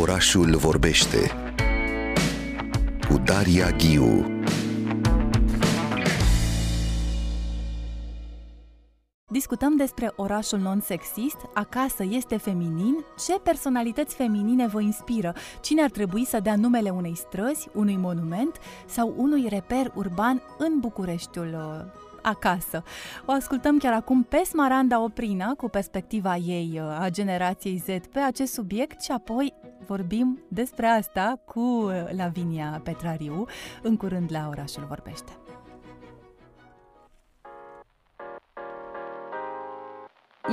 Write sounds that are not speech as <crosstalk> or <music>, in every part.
Orașul vorbește cu Daria Ghiu. Discutăm despre orașul non-sexist, acasă este feminin, ce personalități feminine vă inspiră, cine ar trebui să dea numele unei străzi, unui monument sau unui reper urban în Bucureștiul uh, acasă. O ascultăm chiar acum pe Smaranda Oprina cu perspectiva ei uh, a generației Z pe acest subiect și apoi vorbim despre asta cu uh, Lavinia Petrariu în curând la Orașul Vorbește.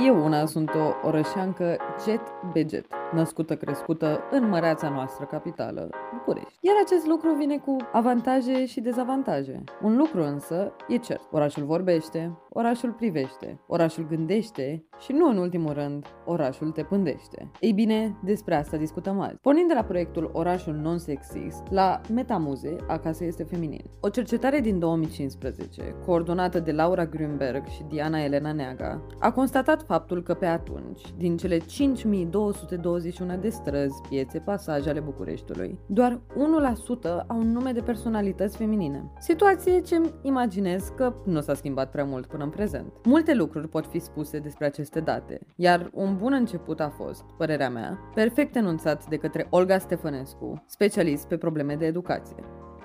Eu una sunt o orășeancă jet beget, născută crescută în măreața noastră capitală, București. Iar acest lucru vine cu avantaje și dezavantaje. Un lucru însă e cert. Orașul vorbește, orașul privește, orașul gândește și nu în ultimul rând, orașul te pândește. Ei bine, despre asta discutăm azi. Pornind de la proiectul Orașul Non-Sexist la Metamuze, Acasă este feminin. O cercetare din 2015, coordonată de Laura Grünberg și Diana Elena Neaga, a constatat faptul că pe atunci, din cele 5221 de străzi, piețe, pasaje ale Bucureștiului, doar 1% au un nume de personalități feminine. Situație ce imaginez că nu s-a schimbat prea mult până în prezent. Multe lucruri pot fi spuse despre aceste date, iar un bun început a fost, părerea mea, perfect enunțat de către Olga Stefănescu, specialist pe probleme de educație.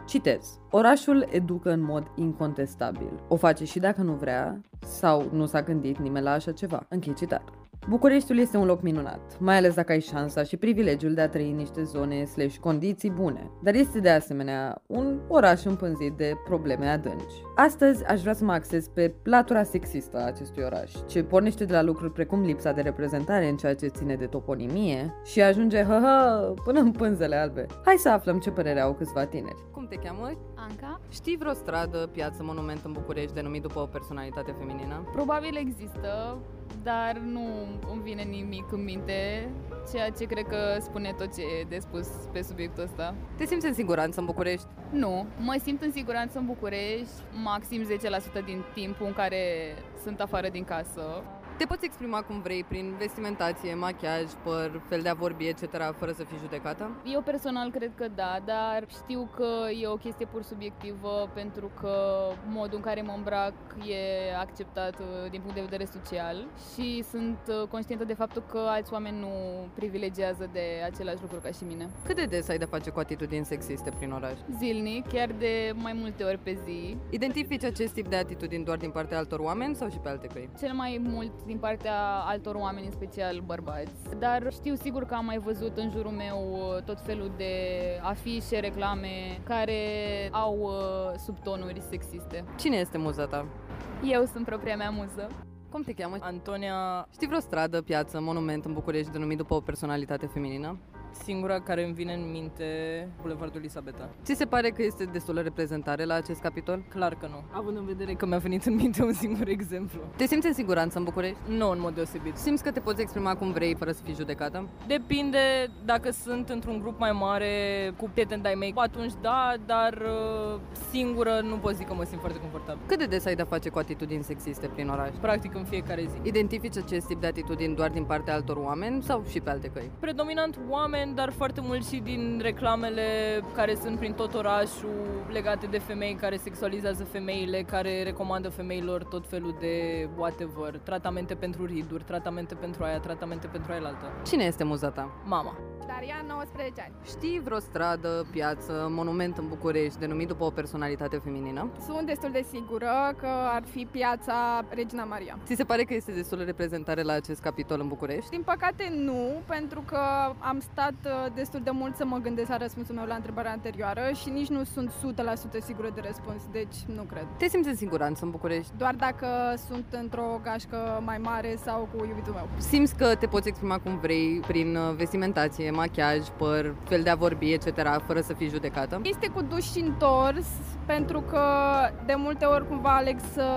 Citez. Orașul educă în mod incontestabil. O face și dacă nu vrea sau nu s-a gândit nimeni la așa ceva. Închei citatul. Bucureștiul este un loc minunat, mai ales dacă ai șansa și privilegiul de a trăi în niște zone slash condiții bune, dar este de asemenea un oraș împânzit de probleme adânci. Astăzi aș vrea să mă axez pe latura sexistă a acestui oraș, ce pornește de la lucruri precum lipsa de reprezentare în ceea ce ține de toponimie și ajunge hă până în pânzele albe. Hai să aflăm ce părere au câțiva tineri. Cum te cheamă? Anca? Știi vreo stradă, piață, monument în București denumit după o personalitate feminină? Probabil există, dar nu îmi vine nimic în minte, ceea ce cred că spune tot ce e de spus pe subiectul ăsta. Te simți în siguranță în București? Nu, mă simt în siguranță în București, maxim 10% din timpul în care sunt afară din casă. Te poți exprima cum vrei, prin vestimentație, machiaj, păr, fel de a vorbi, etc., fără să fii judecată? Eu personal cred că da, dar știu că e o chestie pur subiectivă pentru că modul în care mă îmbrac e acceptat uh, din punct de vedere social și sunt uh, conștientă de faptul că alți oameni nu privilegiază de același lucru ca și mine. Cât de des ai de face cu atitudini sexiste prin oraș? Zilnic, chiar de mai multe ori pe zi. Identifici acest tip de atitudini doar din partea altor oameni sau și pe alte căi? Cel mai mult din partea altor oameni, în special bărbați. Dar știu sigur că am mai văzut în jurul meu uh, tot felul de afișe, reclame care au uh, subtonuri sexiste. Cine este muza ta? Eu sunt propria mea muză. Cum te cheamă? Antonia, Știi vreo stradă, piață, monument în București denumit după o personalitate feminină? Singura care îmi vine în minte, Bulevardul Elisabeta. Ți se pare că este destulă reprezentare la acest capitol? Clar că nu, având în vedere că mi-a venit în minte un singur exemplu. Te simți în siguranță în București? Nu în mod deosebit. Simți că te poți exprima cum vrei fără să fii judecată? Depinde dacă sunt într-un grup mai mare cu prieteni de-ai mei, atunci da, dar uh, singură nu pot zic că mă simt foarte confortabil. Cât de des ai de face cu atitudini sexiste prin oraș? Practic în fiecare zi. Identifici acest tip de atitudini doar din partea altor oameni sau și pe alte căi? Predominant oameni, dar foarte mult și din reclamele care sunt prin tot orașul legate de femei care sexualizează femeile, care recomandă femeilor tot felul de whatever, tratamente pentru riduri, tratamente pentru aia, tratamente pentru aia altă. Cine este muza ta? Mama. Daria, 19 ani. Știi vreo stradă, piață, monument în București denumit după o personalitate feminină? Sunt destul de sigură că ar fi piața Regina Maria. Ți se pare că este destul de reprezentare la acest capitol în București? Din păcate nu, pentru că am stat uh, destul de mult să mă gândesc la răspunsul meu la întrebarea anterioară și nici nu sunt 100% sigură de răspuns, deci nu cred. Te simți în siguranță în București? Doar dacă sunt într-o gașcă mai mare sau cu iubitul meu. Simți că te poți exprima cum vrei prin uh, vestimentație, machiaj, păr, fel de a vorbi, etc., fără să fii judecată? Este cu duș și întors, pentru că de multe ori cumva aleg să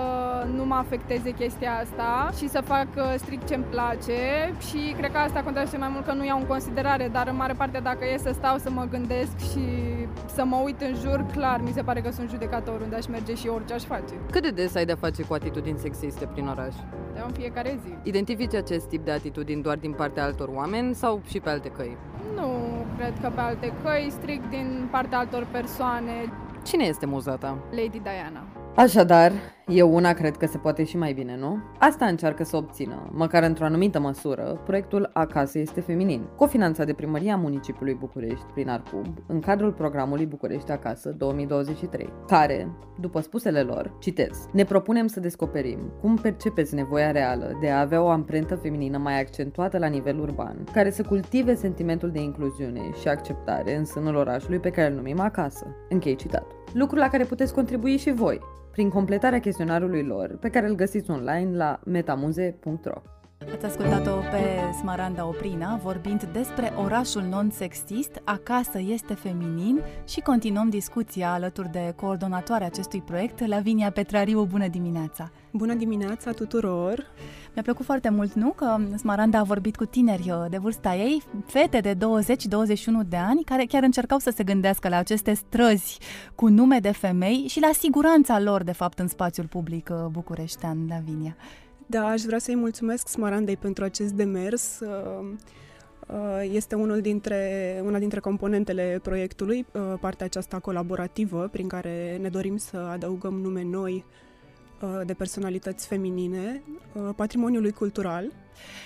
nu mă afecteze chestia asta și să fac uh, strict ce-mi place și cred că asta contează mai mult că nu iau în considerare, dar în mare parte dacă e să stau să mă gândesc și să mă uit în jur, clar, mi se pare că sunt judecător unde aș merge și orice aș face. Cât de des ai de-a face cu atitudini sexiste prin oraș? De în fiecare zi. Identifici acest tip de atitudini doar din partea altor oameni sau și pe alte căi? Nu cred că pe alte căi, strict din partea altor persoane. Cine este muza ta? Lady Diana. Așadar, eu una cred că se poate și mai bine, nu? Asta încearcă să obțină, măcar într-o anumită măsură, proiectul Acasă este feminin, cofinanțat de Primăria Municipiului București prin Arcub, în cadrul programului București Acasă 2023, care, după spusele lor, citez, ne propunem să descoperim cum percepeți nevoia reală de a avea o amprentă feminină mai accentuată la nivel urban, care să cultive sentimentul de incluziune și acceptare în sânul orașului pe care îl numim acasă. Închei citatul. Lucru la care puteți contribui și voi, prin completarea chestionarului lor, pe care îl găsiți online la metamuze.ro. Ați ascultat-o pe Smaranda Oprina vorbind despre orașul non-sexist, acasă este feminin și continuăm discuția alături de coordonatoarea acestui proiect, Lavinia Petrariu. Bună dimineața! Bună dimineața tuturor! Mi-a plăcut foarte mult, nu? Că Smaranda a vorbit cu tineri uh, de vârsta ei, fete de 20-21 de ani, care chiar încercau să se gândească la aceste străzi cu nume de femei și la siguranța lor, de fapt, în spațiul public uh, bucureștean, Lavinia. Da, aș vrea să-i mulțumesc Smarandei pentru acest demers. Uh, este unul dintre, una dintre componentele proiectului, partea aceasta colaborativă, prin care ne dorim să adăugăm nume noi Uh, de personalități feminine uh, patrimoniului cultural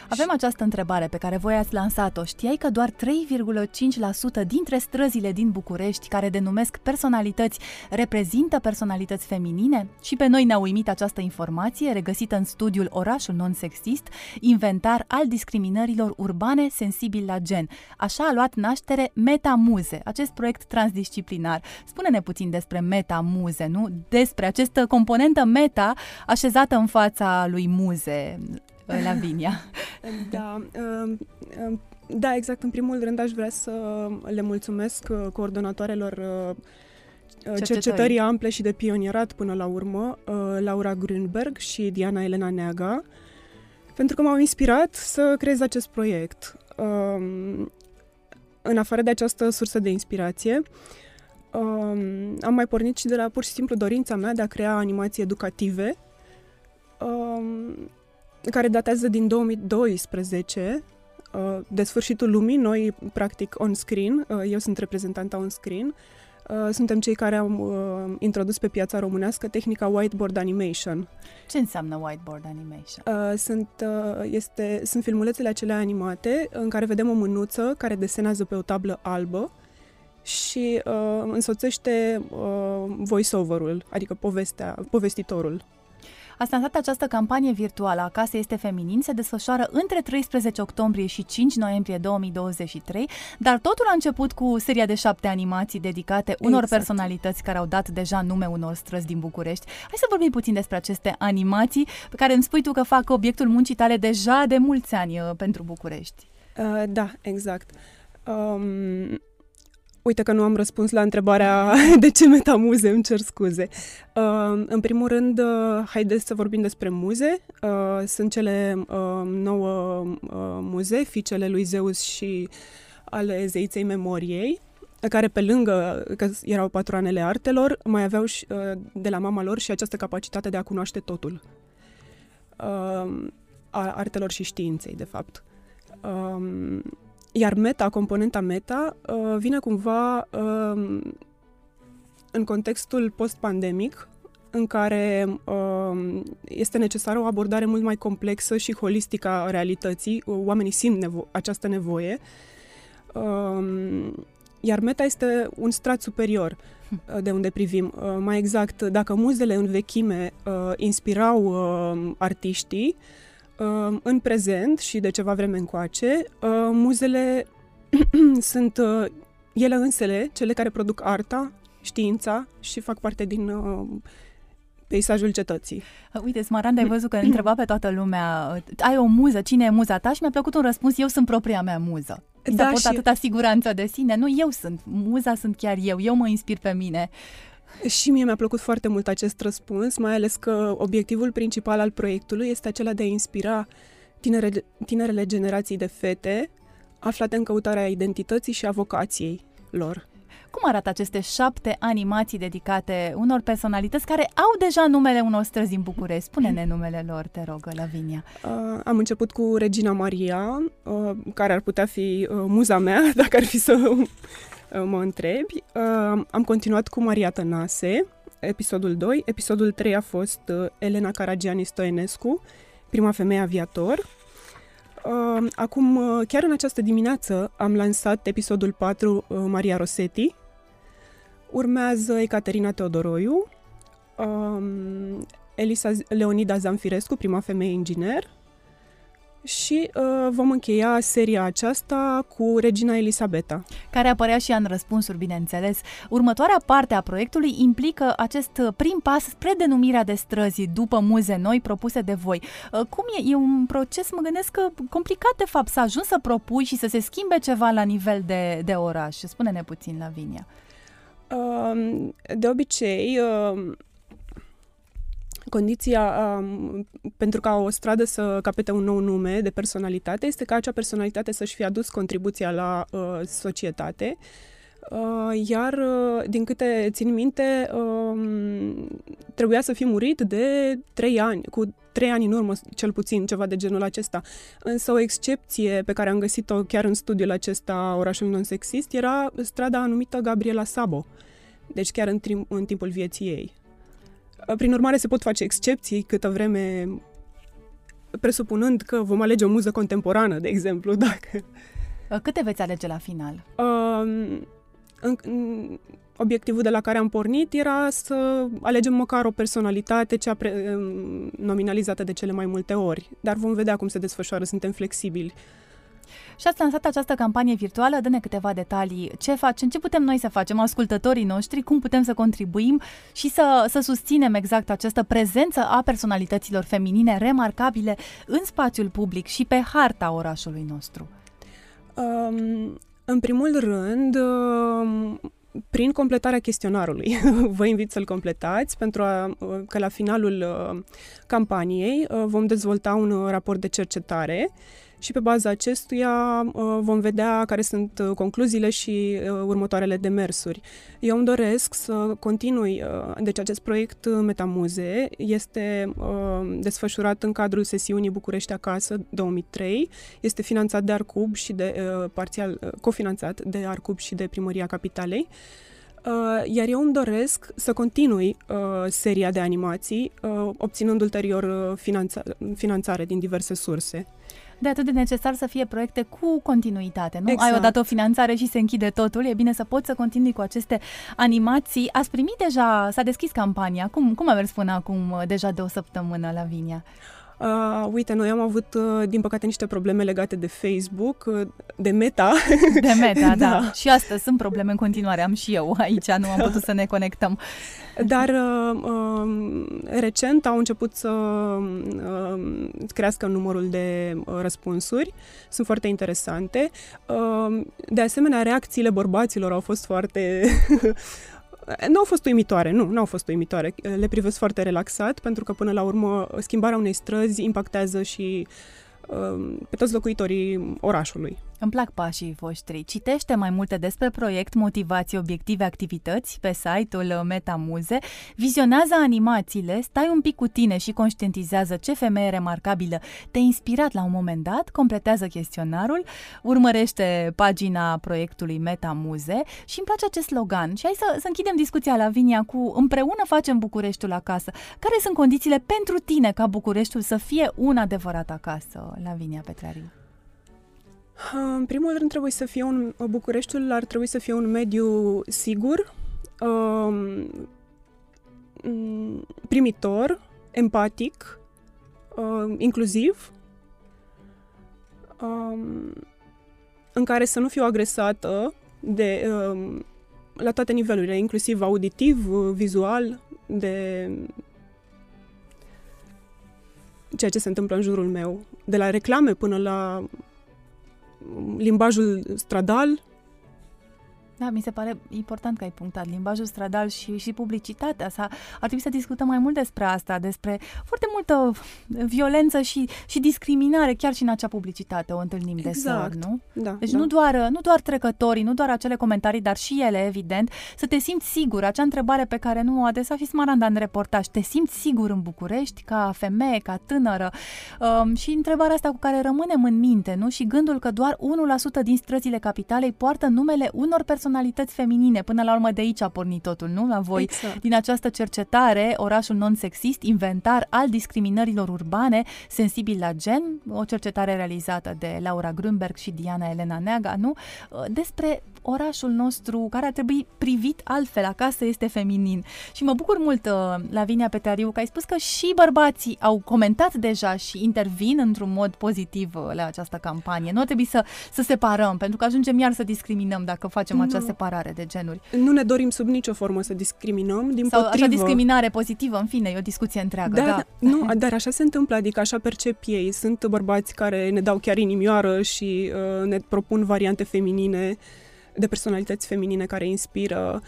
avem această întrebare pe care voi ați lansat-o. Știai că doar 3,5% dintre străzile din București care denumesc personalități reprezintă personalități feminine? Și pe noi ne-a uimit această informație regăsită în studiul Orașul Non-Sexist, inventar al discriminărilor urbane sensibil la gen. Așa a luat naștere Metamuze, acest proiect transdisciplinar. Spune-ne puțin despre Metamuze, nu? Despre această componentă meta așezată în fața lui Muze. Lavinia. <laughs> da, um, um, da, exact. În primul rând aș vrea să le mulțumesc uh, coordonatoarelor uh, cercetării, cercetării ample și de pionierat până la urmă, uh, Laura Grünberg și Diana Elena Neaga, pentru că m-au inspirat să creez acest proiect. Um, în afară de această sursă de inspirație, am mai pornit și de la pur și simplu dorința mea de a crea animații educative care datează din 2012, uh, de sfârșitul lumii, noi, practic, on-screen, uh, eu sunt reprezentanta on-screen, uh, suntem cei care am introdus pe piața românească tehnica whiteboard animation. Ce înseamnă whiteboard animation? Sunt, este, sunt filmulețele acelea animate în care vedem o mânuță care desenează pe o tablă albă și uh, însoțește uh, voice-over-ul, adică povestea, povestitorul. A lansat această campanie virtuală Acasă este feminin se desfășoară între 13 octombrie și 5 noiembrie 2023, dar totul a început cu seria de șapte animații dedicate unor exact. personalități care au dat deja nume unor străzi din București. Hai să vorbim puțin despre aceste animații pe care îmi spui tu că fac obiectul muncii tale deja de mulți ani uh, pentru București. Uh, da, exact. Um, Uite că nu am răspuns la întrebarea <laughs> de ce metamuze, îmi cer scuze. Uh, în primul rând, uh, haideți să vorbim despre muze. Uh, sunt cele uh, nouă uh, muze, fiicele lui Zeus și ale zeiței memoriei, care pe lângă că erau patroanele artelor, mai aveau și, uh, de la mama lor și această capacitate de a cunoaște totul. Uh, a artelor și științei, de fapt. Uh, iar meta, componenta meta, uh, vine cumva uh, în contextul post-pandemic, în care uh, este necesară o abordare mult mai complexă și holistică a realității. Oamenii simt nevo- această nevoie. Uh, iar meta este un strat superior uh, de unde privim. Uh, mai exact, dacă muzele în vechime uh, inspirau uh, artiștii, uh, Uh, în prezent și de ceva vreme încoace, uh, muzele <clears throat> sunt uh, ele însele, cele care produc arta, știința și fac parte din peisajul cetății. Uite, Smaranda, ai văzut că întreba pe toată lumea, ai o muză, cine e muza ta? Și mi-a plăcut un răspuns, eu sunt propria mea muză. Da, s-a și... atâta siguranță de sine. Nu, eu sunt. Muza sunt chiar eu. Eu mă inspir pe mine. Și mie mi-a plăcut foarte mult acest răspuns, mai ales că obiectivul principal al proiectului este acela de a inspira tinere, tinerele generații de fete aflate în căutarea identității și a vocației lor. Cum arată aceste șapte animații dedicate unor personalități care au deja numele unor străzi din București? Spune-ne numele lor, te rog, Lavinia. Uh, am început cu Regina Maria, uh, care ar putea fi uh, muza mea, <laughs> dacă ar fi să uh, mă întrebi. Uh, am continuat cu Maria Tănase, episodul 2. Episodul 3 a fost uh, Elena Caragiani Stoenescu, prima femeie aviator. Uh, acum, uh, chiar în această dimineață, am lansat episodul 4, uh, Maria Rosetti. Urmează Ecaterina Teodoroiu, um, Elisa Leonida Zamfirescu, prima femeie inginer, și uh, vom încheia seria aceasta cu Regina Elisabeta. Care apărea și ea în răspunsuri, bineînțeles. Următoarea parte a proiectului implică acest prim pas spre denumirea de străzi după muze noi propuse de voi. Uh, cum e? E un proces, mă gândesc că complicat de fapt să ajungi să propui și să se schimbe ceva la nivel de, de oraș. Spune-ne puțin, Lavinia. Uh, de obicei, uh, Condiția um, pentru ca o stradă să capete un nou nume de personalitate este ca acea personalitate să-și fie adus contribuția la uh, societate. Uh, iar, uh, din câte țin minte, uh, trebuia să fi murit de trei ani, cu trei ani în urmă, cel puțin, ceva de genul acesta. Însă o excepție pe care am găsit-o chiar în studiul acesta, orașul non-sexist, era strada anumită Gabriela Sabo. Deci chiar în, trim- în timpul vieții ei. Prin urmare, se pot face excepții câtă vreme, presupunând că vom alege o muză contemporană, de exemplu, <laughs> dacă... Câte veți alege la final? Uh, în, obiectivul de la care am pornit era să alegem măcar o personalitate, cea pre, nominalizată de cele mai multe ori. Dar vom vedea cum se desfășoară, suntem flexibili. Uh, și ați lansat această campanie virtuală, dă-ne câteva detalii. Ce facem, ce putem noi să facem, ascultătorii noștri, cum putem să contribuim și să, să susținem exact această prezență a personalităților feminine remarcabile în spațiul public și pe harta orașului nostru? Um, în primul rând, um, prin completarea chestionarului. <laughs> Vă invit să-l completați pentru a, că la finalul uh, campaniei uh, vom dezvolta un raport de cercetare și pe baza acestuia uh, vom vedea care sunt uh, concluziile și uh, următoarele demersuri. Eu îmi doresc să continui, deci acest proiect Metamuze este desfășurat în cadrul sesiunii București Acasă 2003, este finanțat de Arcub și de parțial cofinanțat de Arcub și de Primăria Capitalei. Uh, iar eu îmi doresc să continui uh, seria de animații, uh, obținând ulterior uh, finanța- finanțare din diverse surse de atât de necesar să fie proiecte cu continuitate, nu? Exact. Ai odată o finanțare și se închide totul, e bine să poți să continui cu aceste animații. Ați primit deja, s-a deschis campania, cum, cum a mers până acum, deja de o săptămână la Vinia? Uh, uite, noi am avut, uh, din păcate, niște probleme legate de Facebook, uh, de Meta. De Meta, <laughs> da. da. Și astăzi sunt probleme în continuare, am și eu aici, nu am putut să ne conectăm. Dar uh, uh, recent au început să uh, crească numărul de uh, răspunsuri, sunt foarte interesante. Uh, de asemenea, reacțiile bărbaților au fost foarte <laughs> Nu au fost uimitoare, nu, nu au fost uimitoare. Le privesc foarte relaxat, pentru că până la urmă schimbarea unei străzi impactează și uh, pe toți locuitorii orașului. Îmi plac pașii voștri. Citește mai multe despre proiect, motivații, obiective, activități pe site-ul Metamuze, vizionează animațiile, stai un pic cu tine și conștientizează ce femeie remarcabilă te-a inspirat la un moment dat, completează chestionarul, urmărește pagina proiectului Metamuze și îmi place acest slogan. Și hai să, să închidem discuția la Vinia cu împreună facem Bucureștiul acasă. Care sunt condițiile pentru tine ca Bucureștiul să fie un adevărat acasă, Lavinia Petrariu? În primul rând trebuie să fie un, Bucureștiul ar trebui să fie un mediu sigur, um, primitor, empatic, um, inclusiv, um, în care să nu fiu agresată de, um, la toate nivelurile, inclusiv auditiv, vizual, de ceea ce se întâmplă în jurul meu, de la reclame până la limbajul stradal, Da, mi se pare important că ai punctat limbajul stradal și, și publicitatea sa. Ar trebui să discutăm mai mult despre asta, despre foarte multă violență și, și discriminare, chiar și în acea publicitate o întâlnim Exact. deseori, nu? Da, Deci da. nu, doar, nu doar trecătorii, nu doar acele comentarii, dar și ele, evident, să te simți sigur. Acea întrebare pe care nu o adresa Fismaranda în reportaj. Te simți sigur în București, ca femeie, ca tânără? Um, și întrebarea asta cu care rămânem în minte, nu? Și gândul că doar 1% din străzile capitalei poartă numele unor personalități feminine. Până la urmă de aici a pornit totul, nu? La voi. Exact. Din această cercetare, orașul non-sexist, inventar al discriminărilor urbane, sensibil la gen, o cercetare realizată de Laura Grünberg și Diana Elena Neaga, nu? Despre orașul nostru care ar trebui privit altfel, acasă este feminin. Și mă bucur mult, uh, Lavinia Petariu, că ai spus că și bărbații au comentat deja și intervin într-un mod pozitiv uh, la această campanie. Nu ar trebui să, să separăm, pentru că ajungem iar să discriminăm dacă facem Nu. acea separare de genuri. Nu ne dorim sub nicio formă să discriminăm, din Sau potrivă. așa discriminare pozitivă, în fine, e o discuție întreagă. Da, Da, da. Nu, dar așa se întâmplă, adică așa percep ei. Sunt bărbați care ne dau chiar inimioară și uh, ne propun variante feminine, de personalități feminine care inspiră.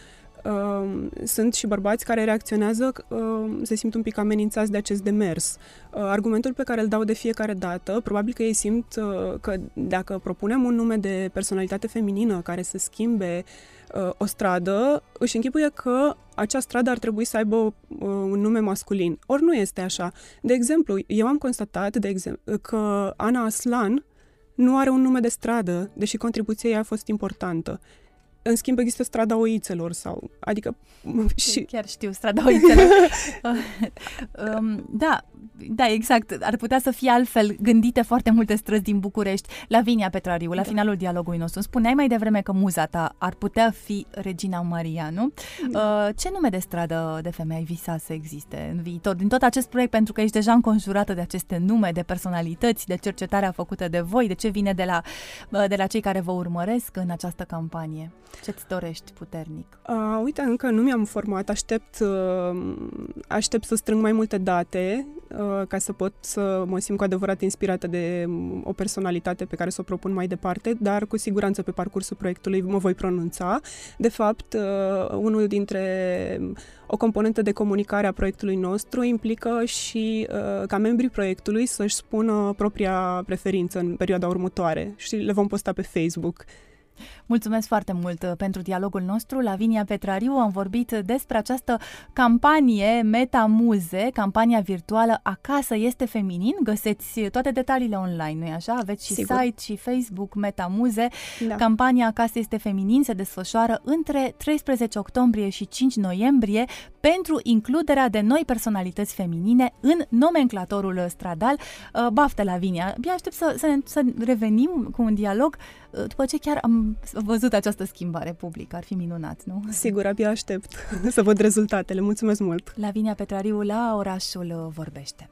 Uh, sunt și bărbați care reacționează, uh, se simt un pic amenințați de acest demers. Uh, argumentul pe care îl dau de fiecare dată, probabil că ei simt uh, că dacă propunem un nume de personalitate feminină care să schimbe uh, o stradă, își închipuie că acea stradă ar trebui să aibă uh, un nume masculin. Ori nu este așa. De exemplu, eu am constatat de exemplu, că Ana Aslan nu are un nume de stradă, deși contribuția ei a fost importantă. În schimb, există strada oițelor sau... Adică... <laughs> Și, Chiar știu, strada Oițelor. <laughs> um, da, da, exact. Ar putea să fie altfel gândite foarte multe străzi din București. Lavinia Petrariu, la Da. finalul dialogului nostru, spuneai mai devreme că muza ta ar putea fi Regina Maria, nu? Uh, ce nume de stradă de femeie ai visa să existe în viitor? Din tot acest proiect, pentru că ești deja înconjurată de aceste nume, de personalități, de cercetarea făcută de voi, de ce vine de la, uh, de la cei care vă urmăresc în această campanie? Ce-ți dorești puternic? Uh, uite, încă nu mi-am format, aștept, uh, aștept să strâng mai multe date uh, ca să pot să mă simt cu adevărat inspirată de um, o personalitate pe care să o propun mai departe, dar cu siguranță pe parcursul proiectului mă voi pronunța. De fapt, uh, unul dintre o componentă de comunicare a proiectului nostru implică și uh, ca membrii proiectului să-și spună propria preferință în perioada următoare și le vom posta pe Facebook. Mulțumesc foarte mult uh, pentru dialogul nostru. Lavinia Petrariu, am vorbit despre această campanie Metamuze, campania virtuală Acasă este feminin. Găseți toate detaliile online, nu-i așa? Aveți și Sigur. site și Facebook Metamuze. Da. Campania Acasă este feminin se desfășoară între 13 octombrie și 5 noiembrie pentru includerea de noi personalități feminine în nomenclatorul stradal. Uh, Baftă, Lavinia! Abia aștept să, să, ne- să revenim cu un dialog uh, după ce chiar am văzut această schimbare publică. Ar fi minunat, nu? <laughs> Sigur, abia aștept <laughs> să văd rezultatele. Mulțumesc mult! Lavinia Petrariu la orașul uh, vorbește.